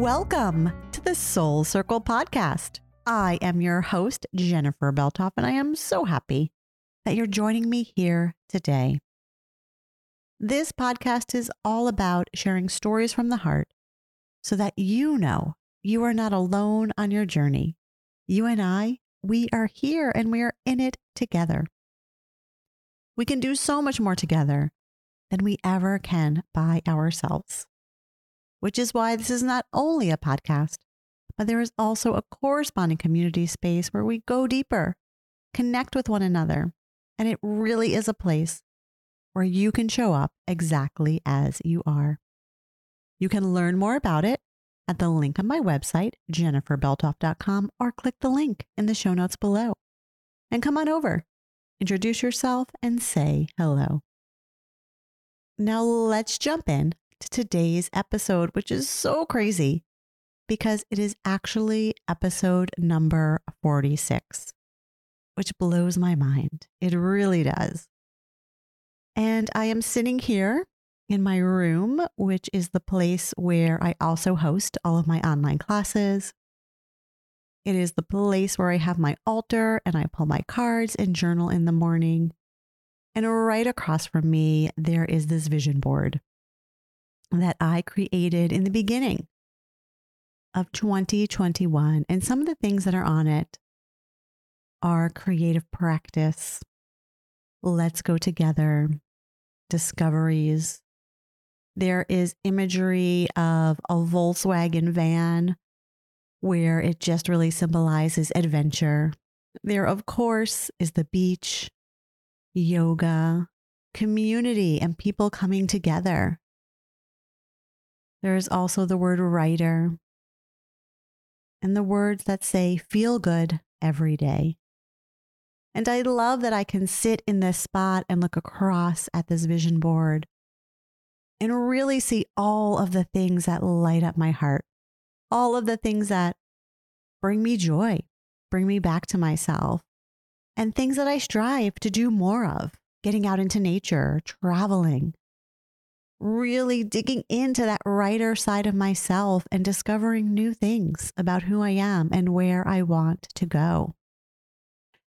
Welcome to the Soul Circle podcast. I am your host, Jennifer Beltoff, and I am so happy that you're joining me here today. This podcast is all about sharing stories from the heart so that you know you are not alone on your journey. You and I, we are here and we are in it together. We can do so much more together than we ever can by ourselves which is why this is not only a podcast, but there is also a corresponding community space where we go deeper, connect with one another, and it really is a place where you can show up exactly as you are. You can learn more about it at the link on my website, jenniferbeltoff.com, or click the link in the show notes below. And come on over, introduce yourself, and say hello. Now let's jump in to today's episode, which is so crazy because it is actually episode number 46, which blows my mind. It really does. And I am sitting here in my room, which is the place where I also host all of my online classes. It is the place where I have my altar and I pull my cards and journal in the morning. And right across from me, there is this vision board that I created in the beginning of 2021. And some of the things that are on it are creative practice, let's go together, discoveries. There is imagery of a Volkswagen van where it just really symbolizes adventure. There, of course, is the beach, yoga, community, and people coming together there is also the word writer and the words that say feel good every day. And I love that I can sit in this spot and look across at this vision board and really see all of the things that light up my heart, all of the things that bring me joy, bring me back to myself, and things that I strive to do more of getting out into nature, traveling, really digging into that writer side of myself and discovering new things about who I am and where I want to go.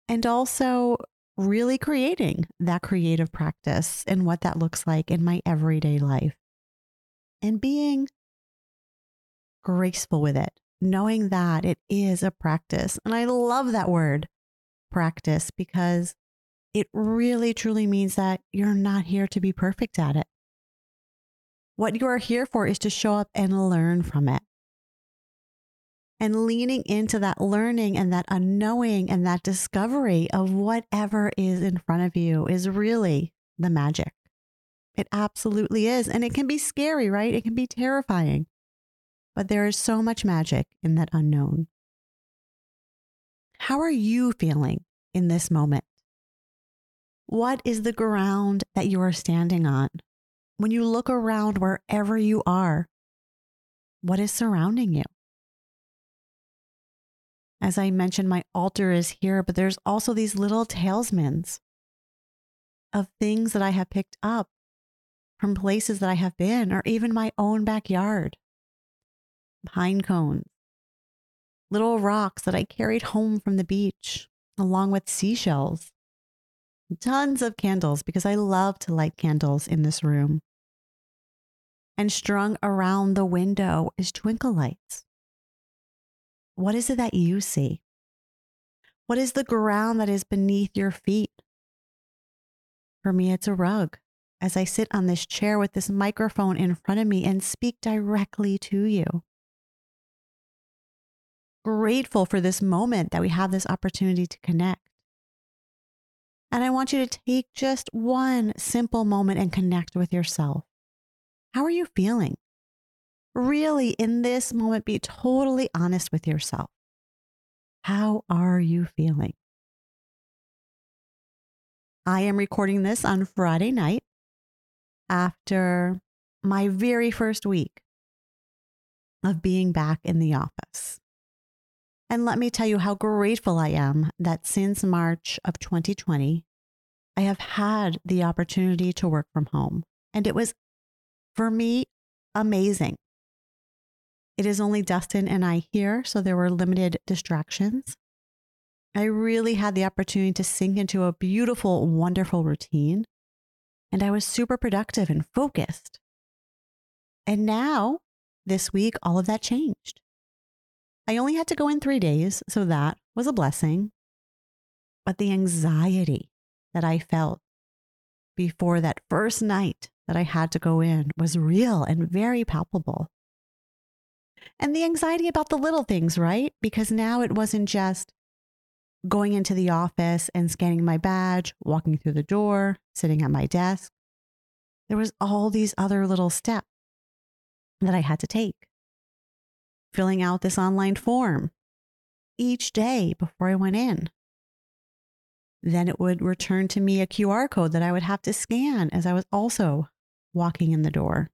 And also really creating that creative practice and what that looks like in my everyday life. And being graceful with it, knowing that it is a practice. And I love that word, practice, because it really truly means that you're not here to be perfect at it. What you are here for is to show up and learn from it. And leaning into that learning and that unknowing and that discovery of whatever is in front of you is really the magic. It absolutely is. And it can be scary, right? It can be terrifying. But there is so much magic in that unknown. How are you feeling in this moment? What is the ground that you are standing on? When you look around wherever you are, what is surrounding you? As I mentioned, my altar is here, but there's also these little talismans of things that I have picked up from places that I have been, or even my own backyard. Pine cones, little rocks that I carried home from the beach, along with seashells tons of candles because I love to light candles in this room. And strung around the window is twinkle lights. What is it that you see? What is the ground that is beneath your feet? For me, it's a rug as I sit on this chair with this microphone in front of me and speak directly to you. Grateful for this moment that we have this opportunity to connect. And I want you to take just one simple moment and connect with yourself. How are you feeling? Really, in this moment, be totally honest with yourself. How are you feeling? I am recording this on Friday night after my very first week of being back in the office. And let me tell you how grateful I am that since March of 2020, I have had the opportunity to work from home. And it was, for me, amazing. It is only Dustin and I here, so there were limited distractions. I really had the opportunity to sink into a beautiful, wonderful routine, and I was super productive and focused. And now, this week, all of that changed. I only had to go in three days, so that was a blessing. But the anxiety that I felt before that first night that I had to go in was real and very palpable. And the anxiety about the little things, right? Because now it wasn't just going into the office and scanning my badge, walking through the door, sitting at my desk. There was all these other little steps that I had to take. Filling out this online form each day before I went in. Then it would return to me a QR code that I would have to scan as I was also walking in the door.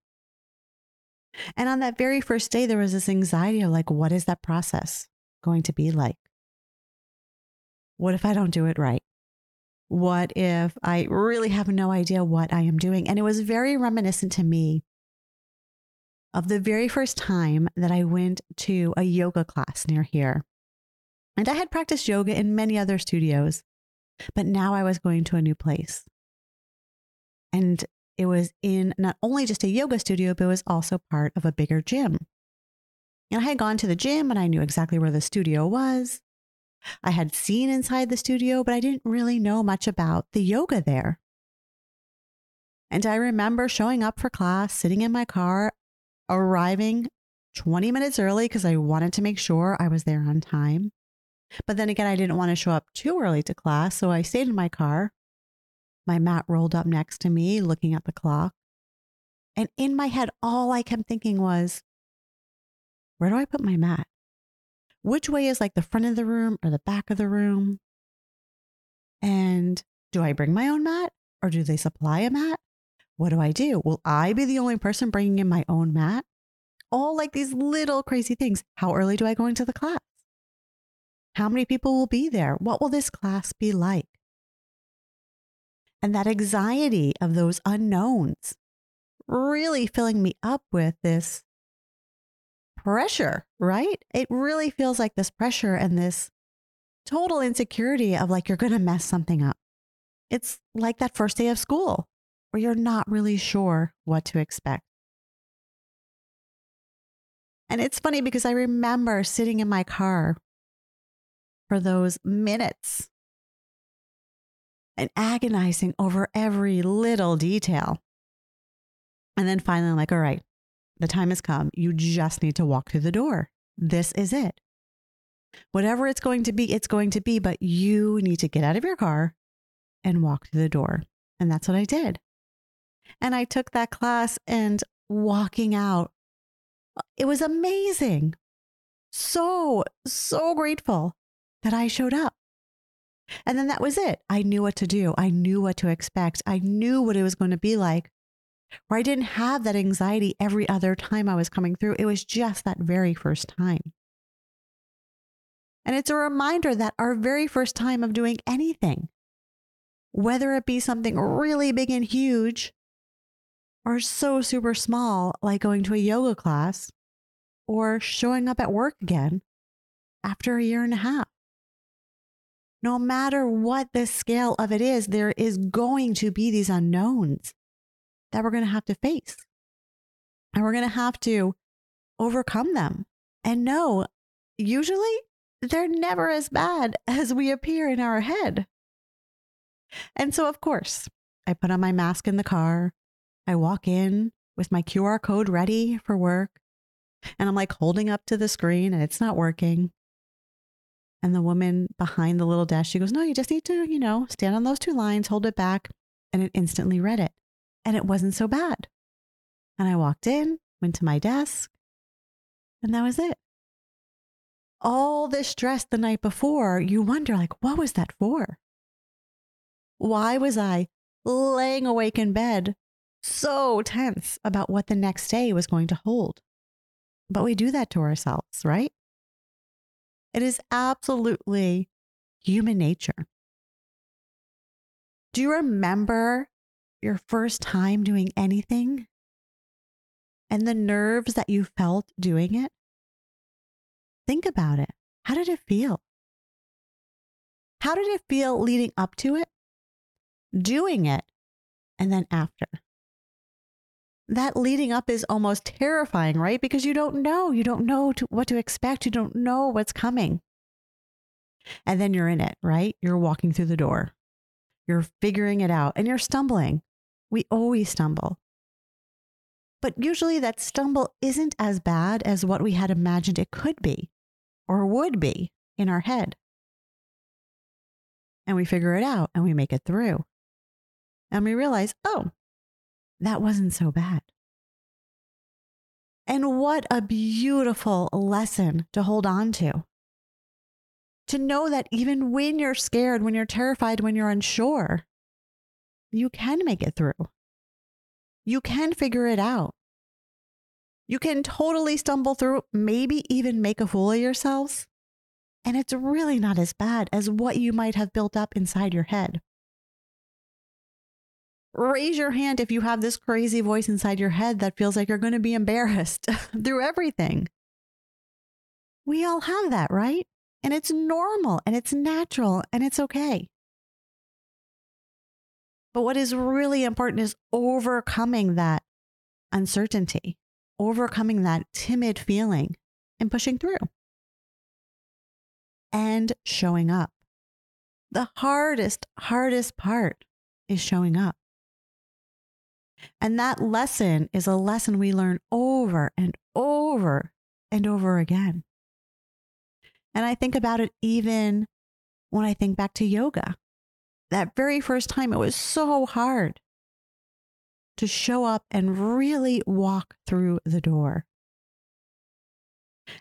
And on that very first day, there was this anxiety of like, what is that process going to be like? What if I don't do it right? What if I really have no idea what I am doing? And it was very reminiscent to me of the very first time that I went to a yoga class near here. And I had practiced yoga in many other studios, but now I was going to a new place. And it was in not only just a yoga studio, but it was also part of a bigger gym. And I had gone to the gym and I knew exactly where the studio was. I had seen inside the studio, but I didn't really know much about the yoga there. And I remember showing up for class, sitting in my car, arriving 20 minutes early because I wanted to make sure I was there on time. But then again, I didn't want to show up too early to class. So I stayed in my car, my mat rolled up next to me, looking at the clock. And in my head, all I kept thinking was, where do I put my mat? Which way is like the front of the room or the back of the room? And do I bring my own mat or do they supply a mat? What do I do? Will I be the only person bringing in my own mat? All like these little crazy things. How early do I go into the class? How many people will be there? What will this class be like? And that anxiety of those unknowns really filling me up with this pressure, right? It really feels like this pressure and this total insecurity of like you're going to mess something up. It's like that first day of school where you're not really sure what to expect. And it's funny because I remember sitting in my car for those minutes and agonizing over every little detail. And then finally, I'm like, all right, the time has come. You just need to walk through the door. This is it. Whatever it's going to be, it's going to be, but you need to get out of your car and walk through the door. And that's what I did. And I took that class and walking out, it was amazing. So, so grateful that I showed up. And then that was it. I knew what to do. I knew what to expect. I knew what it was going to be like, where I didn't have that anxiety every other time I was coming through. It was just that very first time. And it's a reminder that our very first time of doing anything, whether it be something really big and huge or so super small, like going to a yoga class or showing up at work again after a year and a half no matter what the scale of it is, there is going to be these unknowns that we're going to have to face. And we're going to have to overcome them. And no, usually they're never as bad as we appear in our head. And so, of course, I put on my mask in the car. I walk in with my QR code ready for work. And I'm like holding up to the screen and it's not working. And the woman behind the little desk, she goes, No, you just need to, you know, stand on those two lines, hold it back. And it instantly read it. And it wasn't so bad. And I walked in, went to my desk, and that was it. All this stress the night before, you wonder, like, what was that for? Why was I laying awake in bed so tense about what the next day was going to hold? But we do that to ourselves, right? It is absolutely human nature. Do you remember your first time doing anything and the nerves that you felt doing it? think about it. How did it feel? How did it feel leading up to it, doing it, and then after? That leading up is almost terrifying, right? Because you don't know. You don't know to, what to expect. You don't know what's coming. And then you're in it, right? You're walking through the door. You're figuring it out and you're stumbling. We always stumble. But usually that stumble isn't as bad as what we had imagined it could be or would be in our head. And we figure it out and we make it through. And we realize, oh, that wasn't so bad. And what a beautiful lesson to hold on to. To know that even when you're scared, when you're terrified, when you're unsure, you can make it through. You can figure it out. You can totally stumble through, maybe even make a fool of yourselves. And it's really not as bad as what you might have built up inside your head. Raise your hand if you have this crazy voice inside your head that feels like you're going to be embarrassed through everything. We all have that, right? And it's normal and it's natural and it's okay. But what is really important is overcoming that uncertainty, overcoming that timid feeling and pushing through and showing up. The hardest, hardest part is showing up. And that lesson is a lesson we learn over and over and over again. And I think about it even when I think back to yoga that very first time, it was so hard to show up and really walk through the door.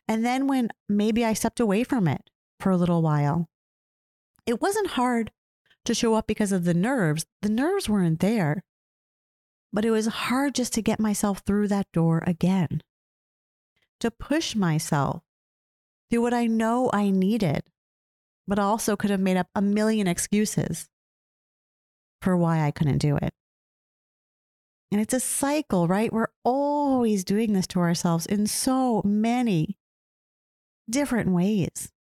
And then when maybe I stepped away from it for a little while, it wasn't hard to show up because of the nerves. The nerves weren't there, but it was hard just to get myself through that door again, to push myself through what I know I needed, but also could have made up a million excuses for why I couldn't do it. And it's a cycle, right? We're always doing this to ourselves in so many different ways.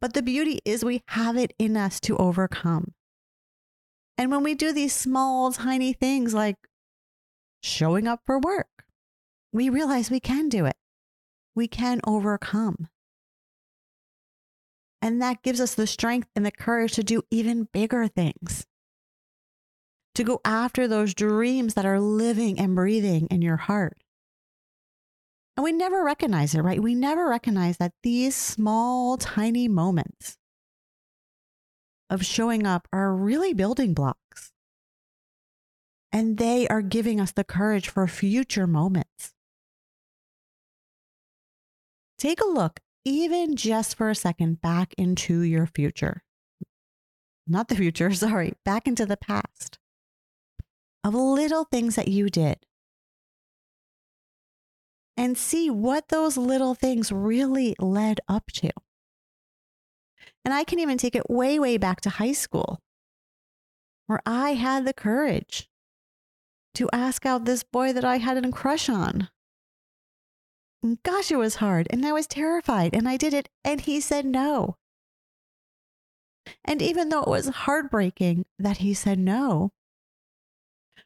But the beauty is we have it in us to overcome. And when we do these small, tiny things like showing up for work, we realize we can do it. We can overcome. And that gives us the strength and the courage to do even bigger things, to go after those dreams that are living and breathing in your heart. And we never recognize it, right? We never recognize that these small, tiny moments of showing up are really building blocks. And they are giving us the courage for future moments. Take a look even just for a second, back into your future. Not the future, sorry, back into the past of little things that you did. And see what those little things really led up to. And I can even take it way, way back to high school, where I had the courage to ask out this boy that I had a crush on gosh, it was hard. And I was terrified. And I did it. And he said no. And even though it was heartbreaking that he said no,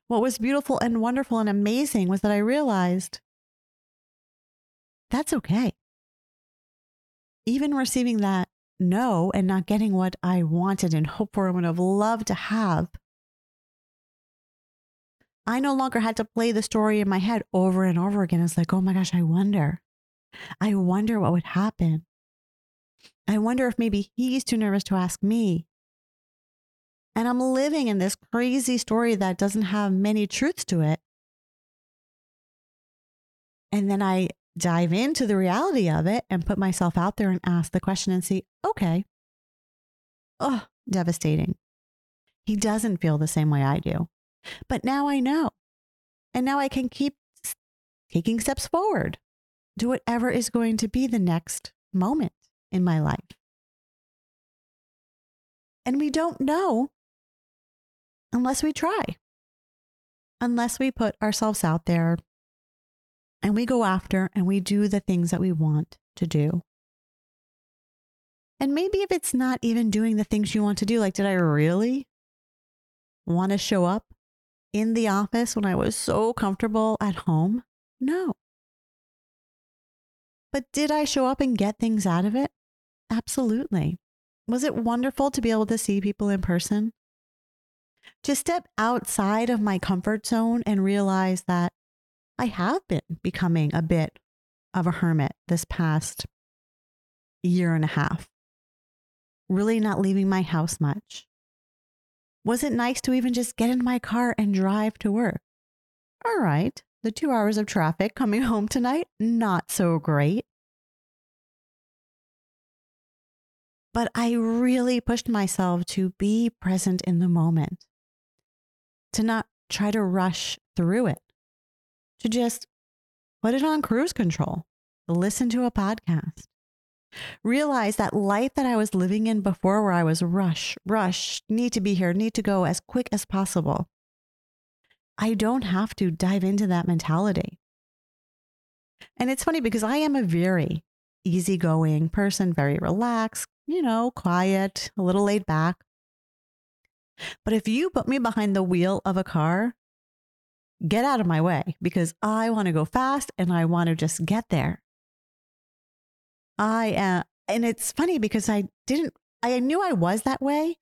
what was beautiful and wonderful and amazing was that I realized that's okay. Even receiving that no and not getting what I wanted and hoped for and would have loved to have I no longer had to play the story in my head over and over again. It's like, oh my gosh, I wonder. I wonder what would happen. I wonder if maybe he's too nervous to ask me. And I'm living in this crazy story that doesn't have many truths to it. And then I dive into the reality of it and put myself out there and ask the question and see, okay, oh, devastating. He doesn't feel the same way I do. But now I know. And now I can keep taking steps forward to whatever is going to be the next moment in my life. And we don't know unless we try, unless we put ourselves out there and we go after and we do the things that we want to do. And maybe if it's not even doing the things you want to do, like, did I really want to show up in the office when I was so comfortable at home? No. But did I show up and get things out of it? Absolutely. Was it wonderful to be able to see people in person? To step outside of my comfort zone and realize that I have been becoming a bit of a hermit this past year and a half, really not leaving my house much. Was it nice to even just get in my car and drive to work? All right, the two hours of traffic coming home tonight, not so great. But I really pushed myself to be present in the moment, to not try to rush through it, to just put it on cruise control, listen to a podcast, realize that life that I was living in before, where I was rush, rush, need to be here, need to go as quick as possible. I don't have to dive into that mentality. And it's funny because I am a very easygoing person, very relaxed, you know, quiet, a little laid back. But if you put me behind the wheel of a car, get out of my way because I want to go fast and I want to just get there. I am, uh, and it's funny because I didn't, I knew I was that way,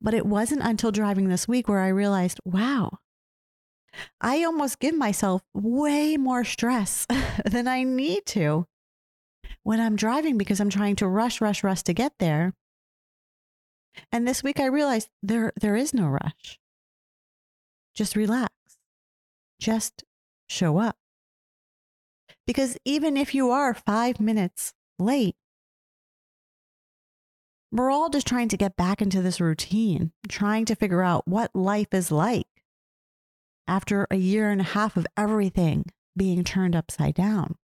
but it wasn't until driving this week where I realized, wow, I almost give myself way more stress than I need to when I'm driving because I'm trying to rush, rush, rush to get there. And this week I realized there there is no rush. Just relax. Just show up. Because even if you are 5 minutes late, we're all just trying to get back into this routine, trying to figure out what life is like after a year and a half of everything being turned upside down.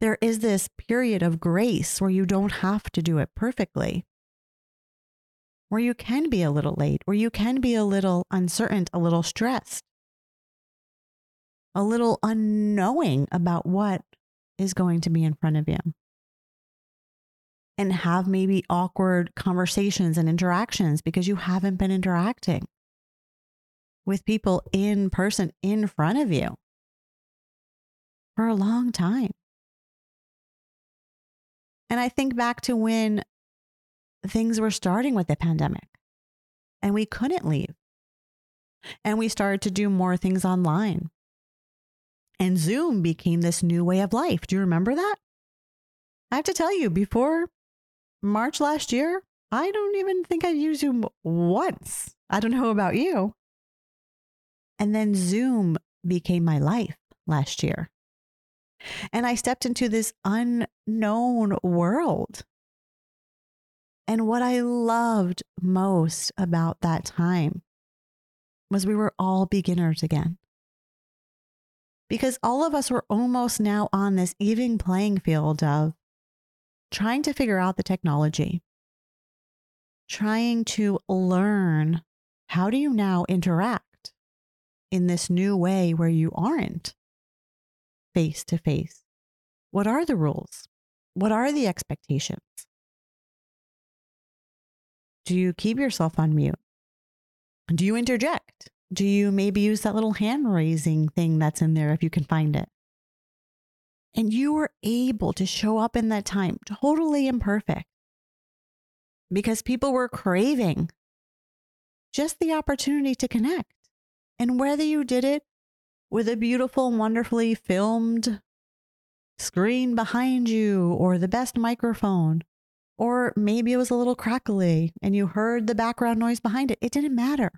There is this period of grace where you don't have to do it perfectly, where you can be a little late, where you can be a little uncertain, a little stressed, a little unknowing about what is going to be in front of you. And have maybe awkward conversations and interactions because you haven't been interacting with people in person in front of you for a long time. And I think back to when things were starting with the pandemic and we couldn't leave. And we started to do more things online. And Zoom became this new way of life. Do you remember that? I have to tell you, before March last year, I don't even think I used Zoom once. I don't know about you. And then Zoom became my life last year. And I stepped into this unknown world. And what I loved most about that time was we were all beginners again. Because all of us were almost now on this even playing field of trying to figure out the technology, trying to learn how do you now interact in this new way where you aren't face to face? What are the rules? What are the expectations? Do you keep yourself on mute? Do you interject? Do you maybe use that little hand raising thing that's in there if you can find it? And you were able to show up in that time totally imperfect because people were craving just the opportunity to connect. And whether you did it with a beautiful, wonderfully filmed screen behind you or the best microphone. Or maybe it was a little crackly and you heard the background noise behind it. It didn't matter.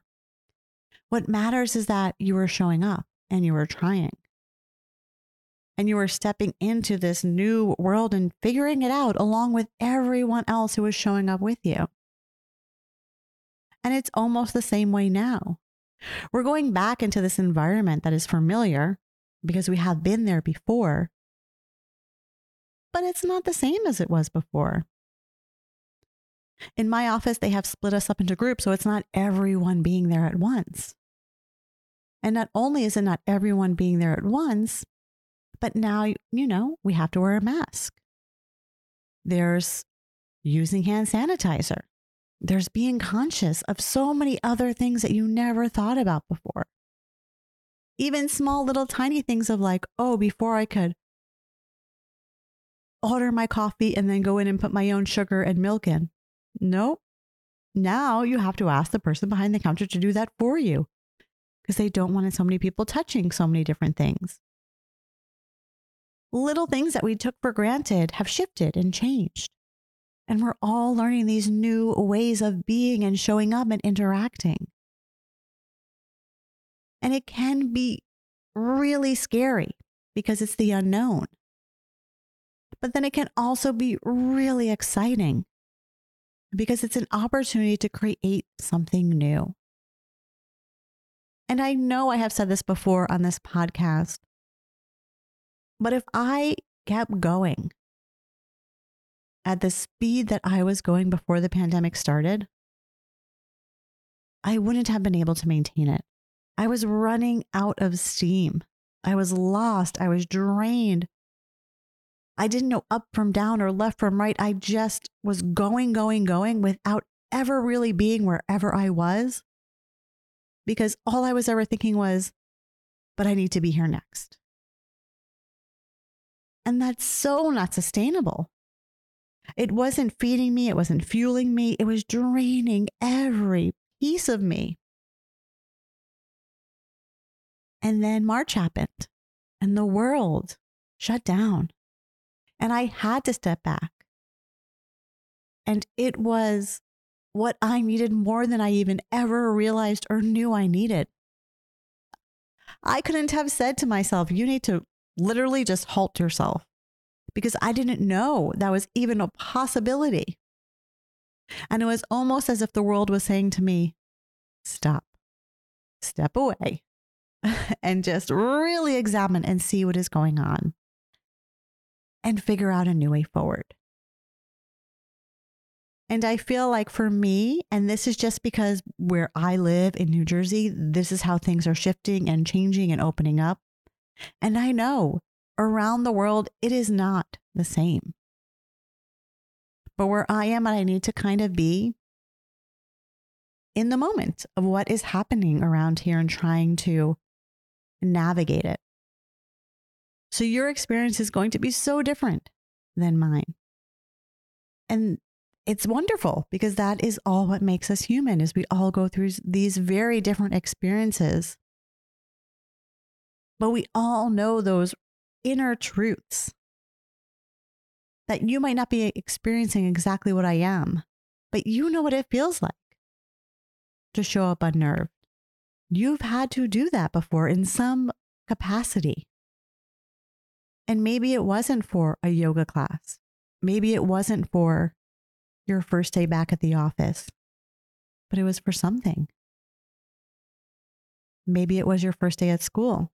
What matters is that you are showing up and you are trying. And you are stepping into this new world and figuring it out along with everyone else who is showing up with you. And it's almost the same way now. We're going back into this environment that is familiar because we have been there before, but it's not the same as it was before. In my office, they have split us up into groups, so it's not everyone being there at once. And not only is it not everyone being there at once, but now, you know, we have to wear a mask. There's using hand sanitizer. There's being conscious of so many other things that you never thought about before. Even small little tiny things of like, oh, before I could order my coffee and then go in and put my own sugar and milk in. Nope. Now you have to ask the person behind the counter to do that for you because they don't want so many people touching so many different things. Little things that we took for granted have shifted and changed. And we're all learning these new ways of being and showing up and interacting. And it can be really scary because it's the unknown. But then it can also be really exciting because it's an opportunity to create something new. And I know I have said this before on this podcast, but if I kept going at the speed that I was going before the pandemic started, I wouldn't have been able to maintain it. I was running out of steam. I was lost. I was drained. I didn't know up from down or left from right. I just was going, going, going without ever really being wherever I was because all I was ever thinking was, but I need to be here next. And that's so not sustainable. It wasn't feeding me, it wasn't fueling me, it was draining every piece of me. And then March happened and the world shut down. And I had to step back. And it was what I needed more than I even ever realized or knew I needed. I couldn't have said to myself, you need to literally just halt yourself because I didn't know that was even a possibility. And it was almost as if the world was saying to me, stop, step away, and just really examine and see what is going on and figure out a new way forward. And I feel like for me, and this is just because where I live in New Jersey, this is how things are shifting and changing and opening up. And I know around the world, it is not the same. But where I am, I need to kind of be in the moment of what is happening around here and trying to navigate it. So your experience is going to be so different than mine. And it's wonderful because that is all what makes us human is we all go through these very different experiences. But we all know those inner truths that you might not be experiencing exactly what I am, but you know what it feels like to show up unnerved. You've had to do that before in some capacity. And maybe it wasn't for a yoga class. Maybe it wasn't for your first day back at the office, but it was for something. Maybe it was your first day at school.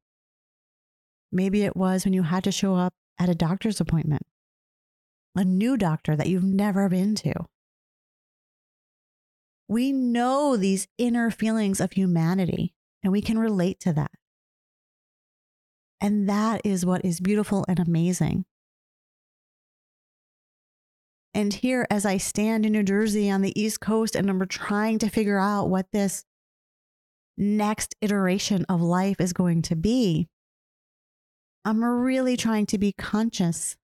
Maybe it was when you had to show up at a doctor's appointment, a new doctor that you've never been to. We know these inner feelings of humanity and we can relate to that. And that is what is beautiful and amazing. And here, as I stand in New Jersey on the East Coast and I'm trying to figure out what this next iteration of life is going to be, I'm really trying to be conscious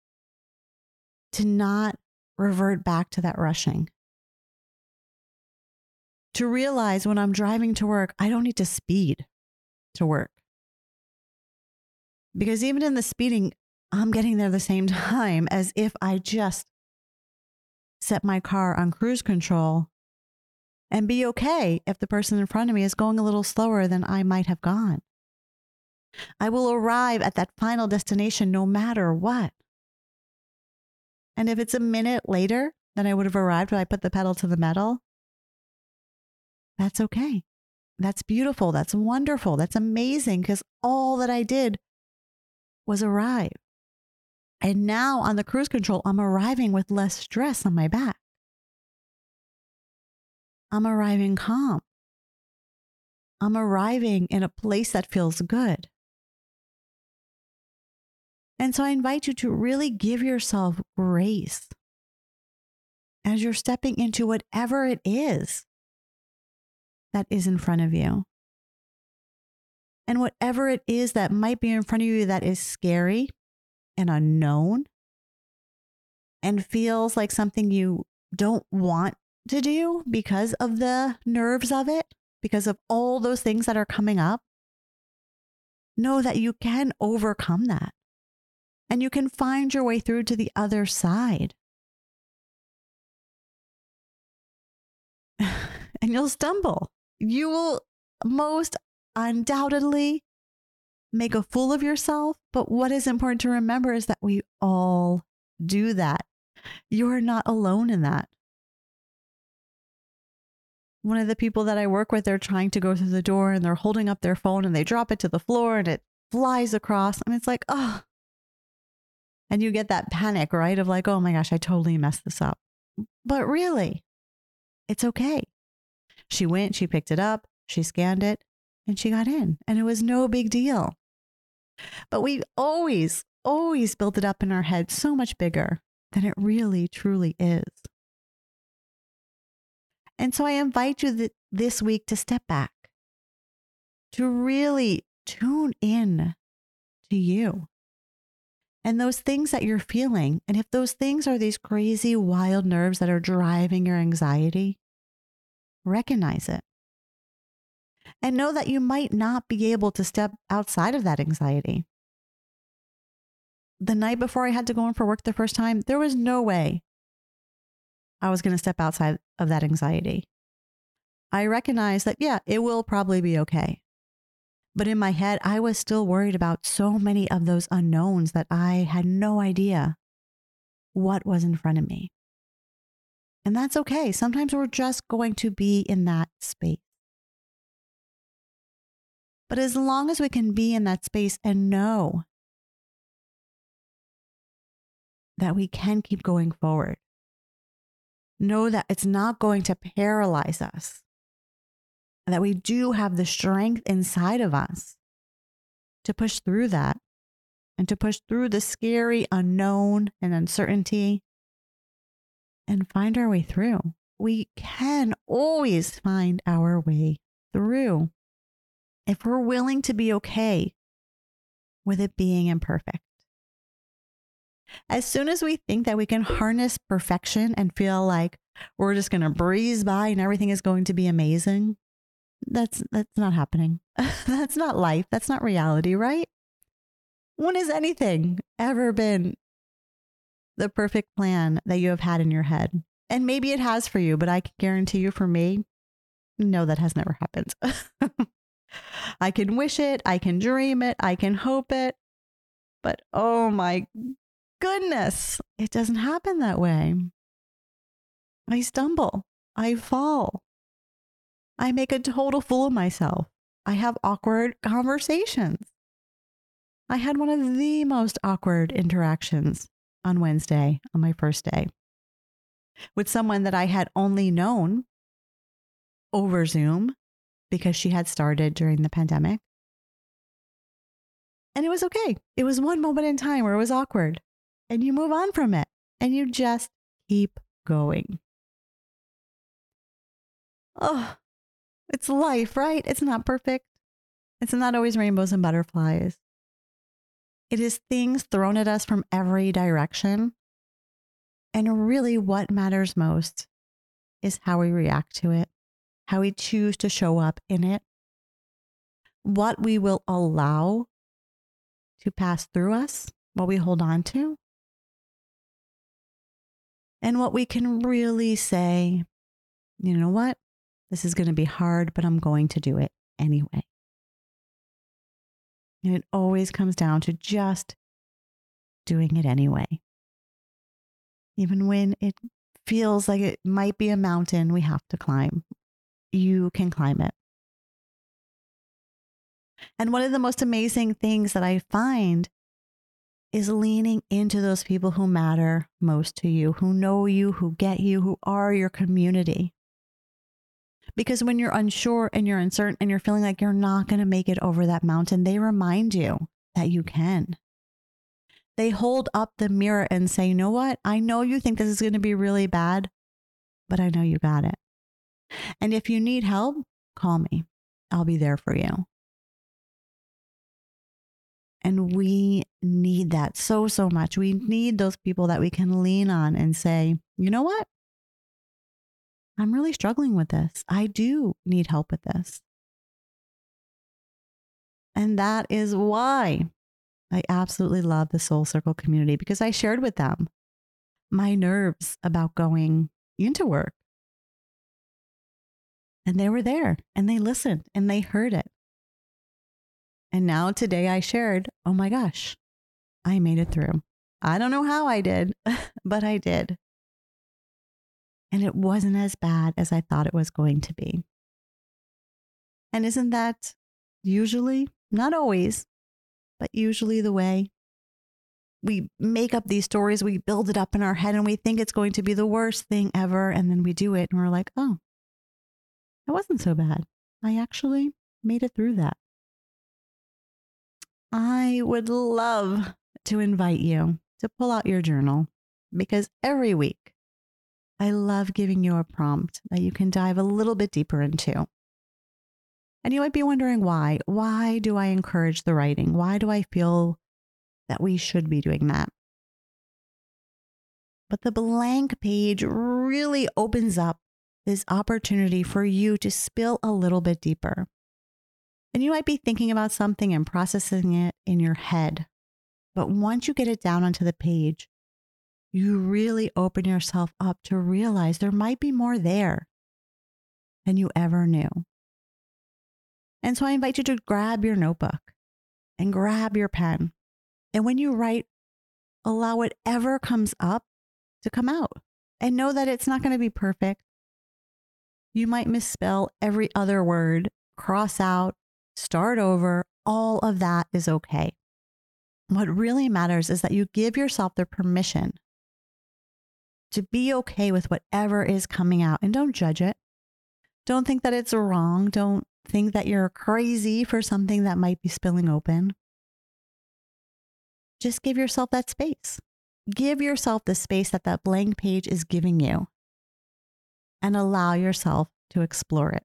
to not revert back to that rushing. To realize when I'm driving to work, I don't need to speed to work. Because even in the speeding, I'm getting there the same time as if I just set my car on cruise control and be okay if the person in front of me is going a little slower than I might have gone. I will arrive at that final destination no matter what. And if it's a minute later than I would have arrived when I put the pedal to the metal, that's okay. That's beautiful. That's wonderful. That's amazing because all that I did was arrive. And now on the cruise control, I'm arriving with less stress on my back. I'm arriving calm. I'm arriving in a place that feels good. And so I invite you to really give yourself grace as you're stepping into whatever it is that is in front of you. And whatever it is that might be in front of you that is scary and unknown and feels like something you don't want to do because of the nerves of it, because of all those things that are coming up, know that you can overcome that and you can find your way through to the other side. and you'll stumble. You will most undoubtedly make a fool of yourself. But what is important to remember is that we all do that. You are not alone in that. One of the people that I work with, they're trying to go through the door and they're holding up their phone and they drop it to the floor and it flies across. And it's like, oh. And you get that panic, right? Of like, oh my gosh, I totally messed this up. But really, it's okay. She went, she picked it up, she scanned it, and she got in, and it was no big deal. But we always, always build it up in our head so much bigger than it really, truly is. And so I invite you th- this week to step back, to really tune in to you and those things that you're feeling. And if those things are these crazy, wild nerves that are driving your anxiety, recognize it. And know that you might not be able to step outside of that anxiety. The night before I had to go in for work the first time, there was no way I was going to step outside of that anxiety. I recognize that, yeah, it will probably be okay. But in my head, I was still worried about so many of those unknowns that I had no idea what was in front of me. And that's okay. Sometimes we're just going to be in that space. But as long as we can be in that space and know that we can keep going forward, know that it's not going to paralyze us, that we do have the strength inside of us to push through that and to push through the scary unknown and uncertainty and find our way through. We can always find our way through if we're willing to be okay with it being imperfect. As soon as we think that we can harness perfection and feel like we're just going to breeze by and everything is going to be amazing, that's that's not happening. that's not life. That's not reality, right? When has anything ever been the perfect plan that you have had in your head. And maybe it has for you, but I can guarantee you for me, no, that has never happened. I can wish it, I can dream it, I can hope it, but oh my goodness, it doesn't happen that way. I stumble, I fall, I make a total fool of myself. I have awkward conversations. I had one of the most awkward interactions on Wednesday on my first day with someone that I had only known over Zoom because she had started during the pandemic. And it was okay. It was one moment in time where it was awkward and you move on from it and you just keep going. Oh, it's life, right? It's not perfect. It's not always rainbows and butterflies. It is things thrown at us from every direction. And really, what matters most is how we react to it, how we choose to show up in it, what we will allow to pass through us, what we hold on to, and what we can really say, you know what? This is going to be hard, but I'm going to do it anyway. And it always comes down to just doing it anyway. Even when it feels like it might be a mountain we have to climb, you can climb it. And one of the most amazing things that I find is leaning into those people who matter most to you, who know you, who get you, who are your community. Because when you're unsure and you're uncertain and you're feeling like you're not going to make it over that mountain, they remind you that you can. They hold up the mirror and say, you know what? I know you think this is going to be really bad, but I know you got it. And if you need help, call me. I'll be there for you. And we need that so, so much. We need those people that we can lean on and say, you know what? I'm really struggling with this. I do need help with this. And that is why I absolutely love the Soul Circle community because I shared with them my nerves about going into work. And they were there and they listened and they heard it. And now today I shared, oh my gosh, I made it through. I don't know how I did, but I did. And it wasn't as bad as I thought it was going to be. And isn't that usually, not always, but usually the way we make up these stories, we build it up in our head, and we think it's going to be the worst thing ever. And then we do it, and we're like, oh, it wasn't so bad. I actually made it through that. I would love to invite you to pull out your journal because every week I love giving you a prompt that you can dive a little bit deeper into. And you might be wondering why. Why do I encourage the writing? Why do I feel that we should be doing that. But the blank page really opens up this opportunity for you to spill a little bit deeper. And you might be thinking about something and processing it in your head. But once you get it down onto the page, you really open yourself up to realize there might be more there than you ever knew. And so I invite you to grab your notebook and grab your pen and when you write, allow whatever comes up to come out and know that it's not going to be perfect. You might misspell every other word, cross out, start over. All of that is okay. What really matters is that you give yourself the permission to be okay with whatever is coming out and don't judge it. Don't think that it's wrong. Don't think that you're crazy for something that might be spilling open just give yourself that space. Give yourself the space that that blank page is giving you and allow yourself to explore it.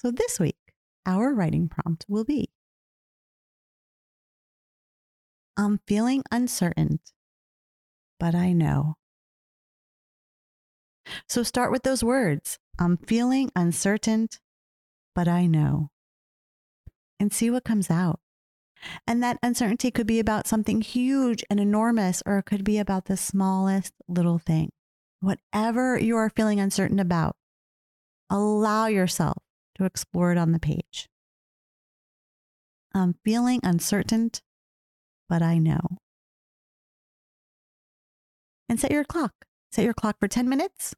So this week, our writing prompt will be I'm feeling uncertain, but I know. So start with those words I'm feeling uncertain, but I know. And see what comes out. And that uncertainty could be about something huge and enormous, or it could be about the smallest little thing. Whatever you are feeling uncertain about, allow yourself to explore it on the page. I'm feeling uncertain, but I know. And set your clock. Set your clock for 10 minutes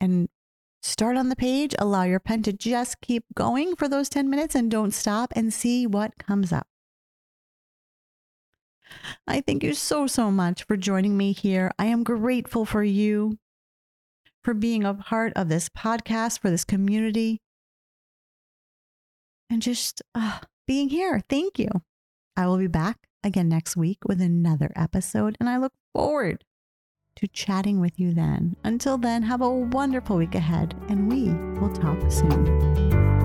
and start on the page. Allow your pen to just keep going for those 10 minutes and don't stop and see what comes up. I thank you so, so much for joining me here. I am grateful for you, for being a part of this podcast, for this community, and just uh, being here. Thank you. I will be back again next week with another episode, and I look forward to chatting with you then. Until then, have a wonderful week ahead, and we will talk soon.